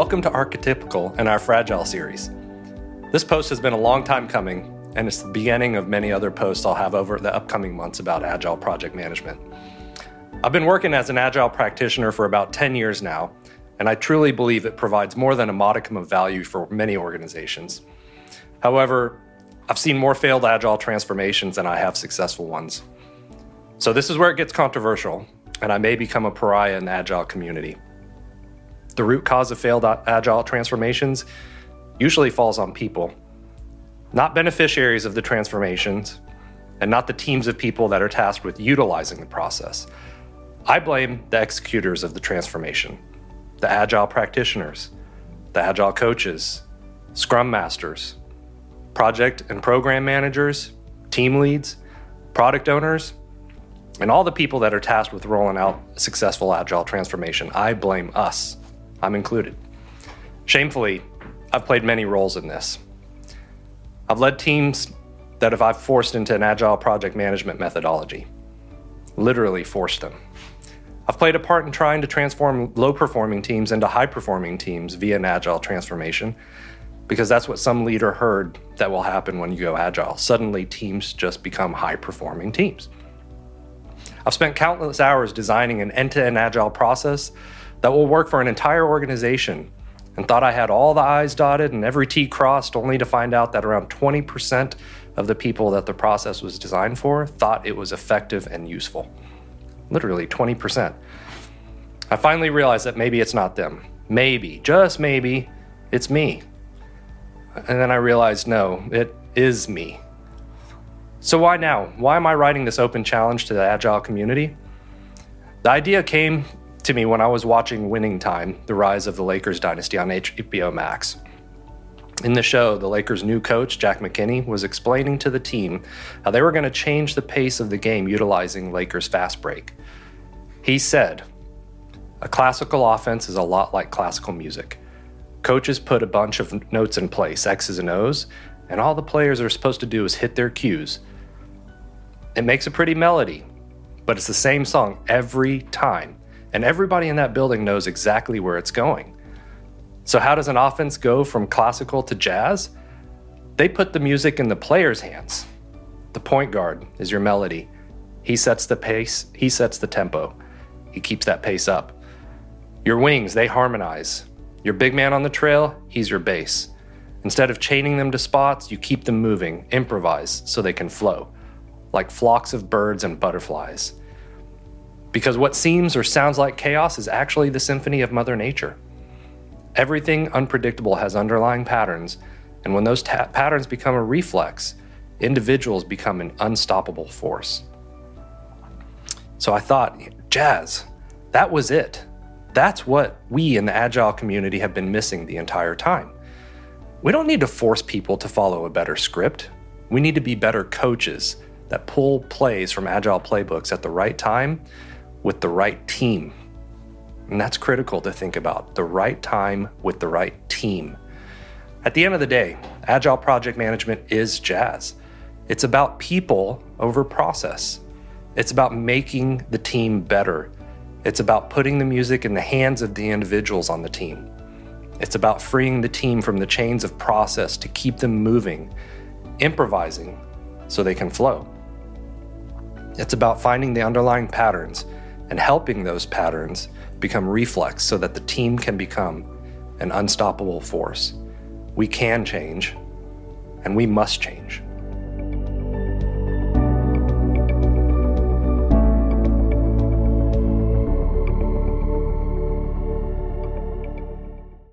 Welcome to Archetypical and our Fragile series. This post has been a long time coming, and it's the beginning of many other posts I'll have over the upcoming months about Agile project management. I've been working as an Agile practitioner for about 10 years now, and I truly believe it provides more than a modicum of value for many organizations. However, I've seen more failed Agile transformations than I have successful ones. So, this is where it gets controversial, and I may become a pariah in the Agile community. The root cause of failed Agile transformations usually falls on people, not beneficiaries of the transformations, and not the teams of people that are tasked with utilizing the process. I blame the executors of the transformation, the Agile practitioners, the Agile coaches, Scrum masters, project and program managers, team leads, product owners, and all the people that are tasked with rolling out successful Agile transformation. I blame us. I'm included. Shamefully, I've played many roles in this. I've led teams that have I've forced into an agile project management methodology. Literally forced them. I've played a part in trying to transform low performing teams into high performing teams via an agile transformation because that's what some leader heard that will happen when you go agile. Suddenly, teams just become high performing teams. I've spent countless hours designing an end to end agile process that will work for an entire organization and thought I had all the I's dotted and every T crossed, only to find out that around 20% of the people that the process was designed for thought it was effective and useful. Literally 20%. I finally realized that maybe it's not them. Maybe, just maybe, it's me. And then I realized no, it is me. So, why now? Why am I writing this open challenge to the Agile community? The idea came to me when I was watching Winning Time, The Rise of the Lakers Dynasty on HBO Max. In the show, the Lakers' new coach, Jack McKinney, was explaining to the team how they were going to change the pace of the game utilizing Lakers' fast break. He said, A classical offense is a lot like classical music. Coaches put a bunch of notes in place, X's and O's, and all the players are supposed to do is hit their cues. It makes a pretty melody, but it's the same song every time and everybody in that building knows exactly where it's going. So, how does an offense go from classical to jazz? They put the music in the player's hands. The point guard is your melody. He sets the pace, he sets the tempo, he keeps that pace up. Your wings, they harmonize. Your big man on the trail, he's your bass. Instead of chaining them to spots, you keep them moving, improvise so they can flow, like flocks of birds and butterflies. Because what seems or sounds like chaos is actually the symphony of Mother Nature. Everything unpredictable has underlying patterns, and when those ta- patterns become a reflex, individuals become an unstoppable force. So I thought, jazz, that was it. That's what we in the Agile community have been missing the entire time. We don't need to force people to follow a better script. We need to be better coaches that pull plays from Agile playbooks at the right time with the right team. And that's critical to think about the right time with the right team. At the end of the day, agile project management is jazz. It's about people over process. It's about making the team better. It's about putting the music in the hands of the individuals on the team. It's about freeing the team from the chains of process to keep them moving, improvising so they can flow. It's about finding the underlying patterns and helping those patterns become reflex so that the team can become an unstoppable force. We can change, and we must change.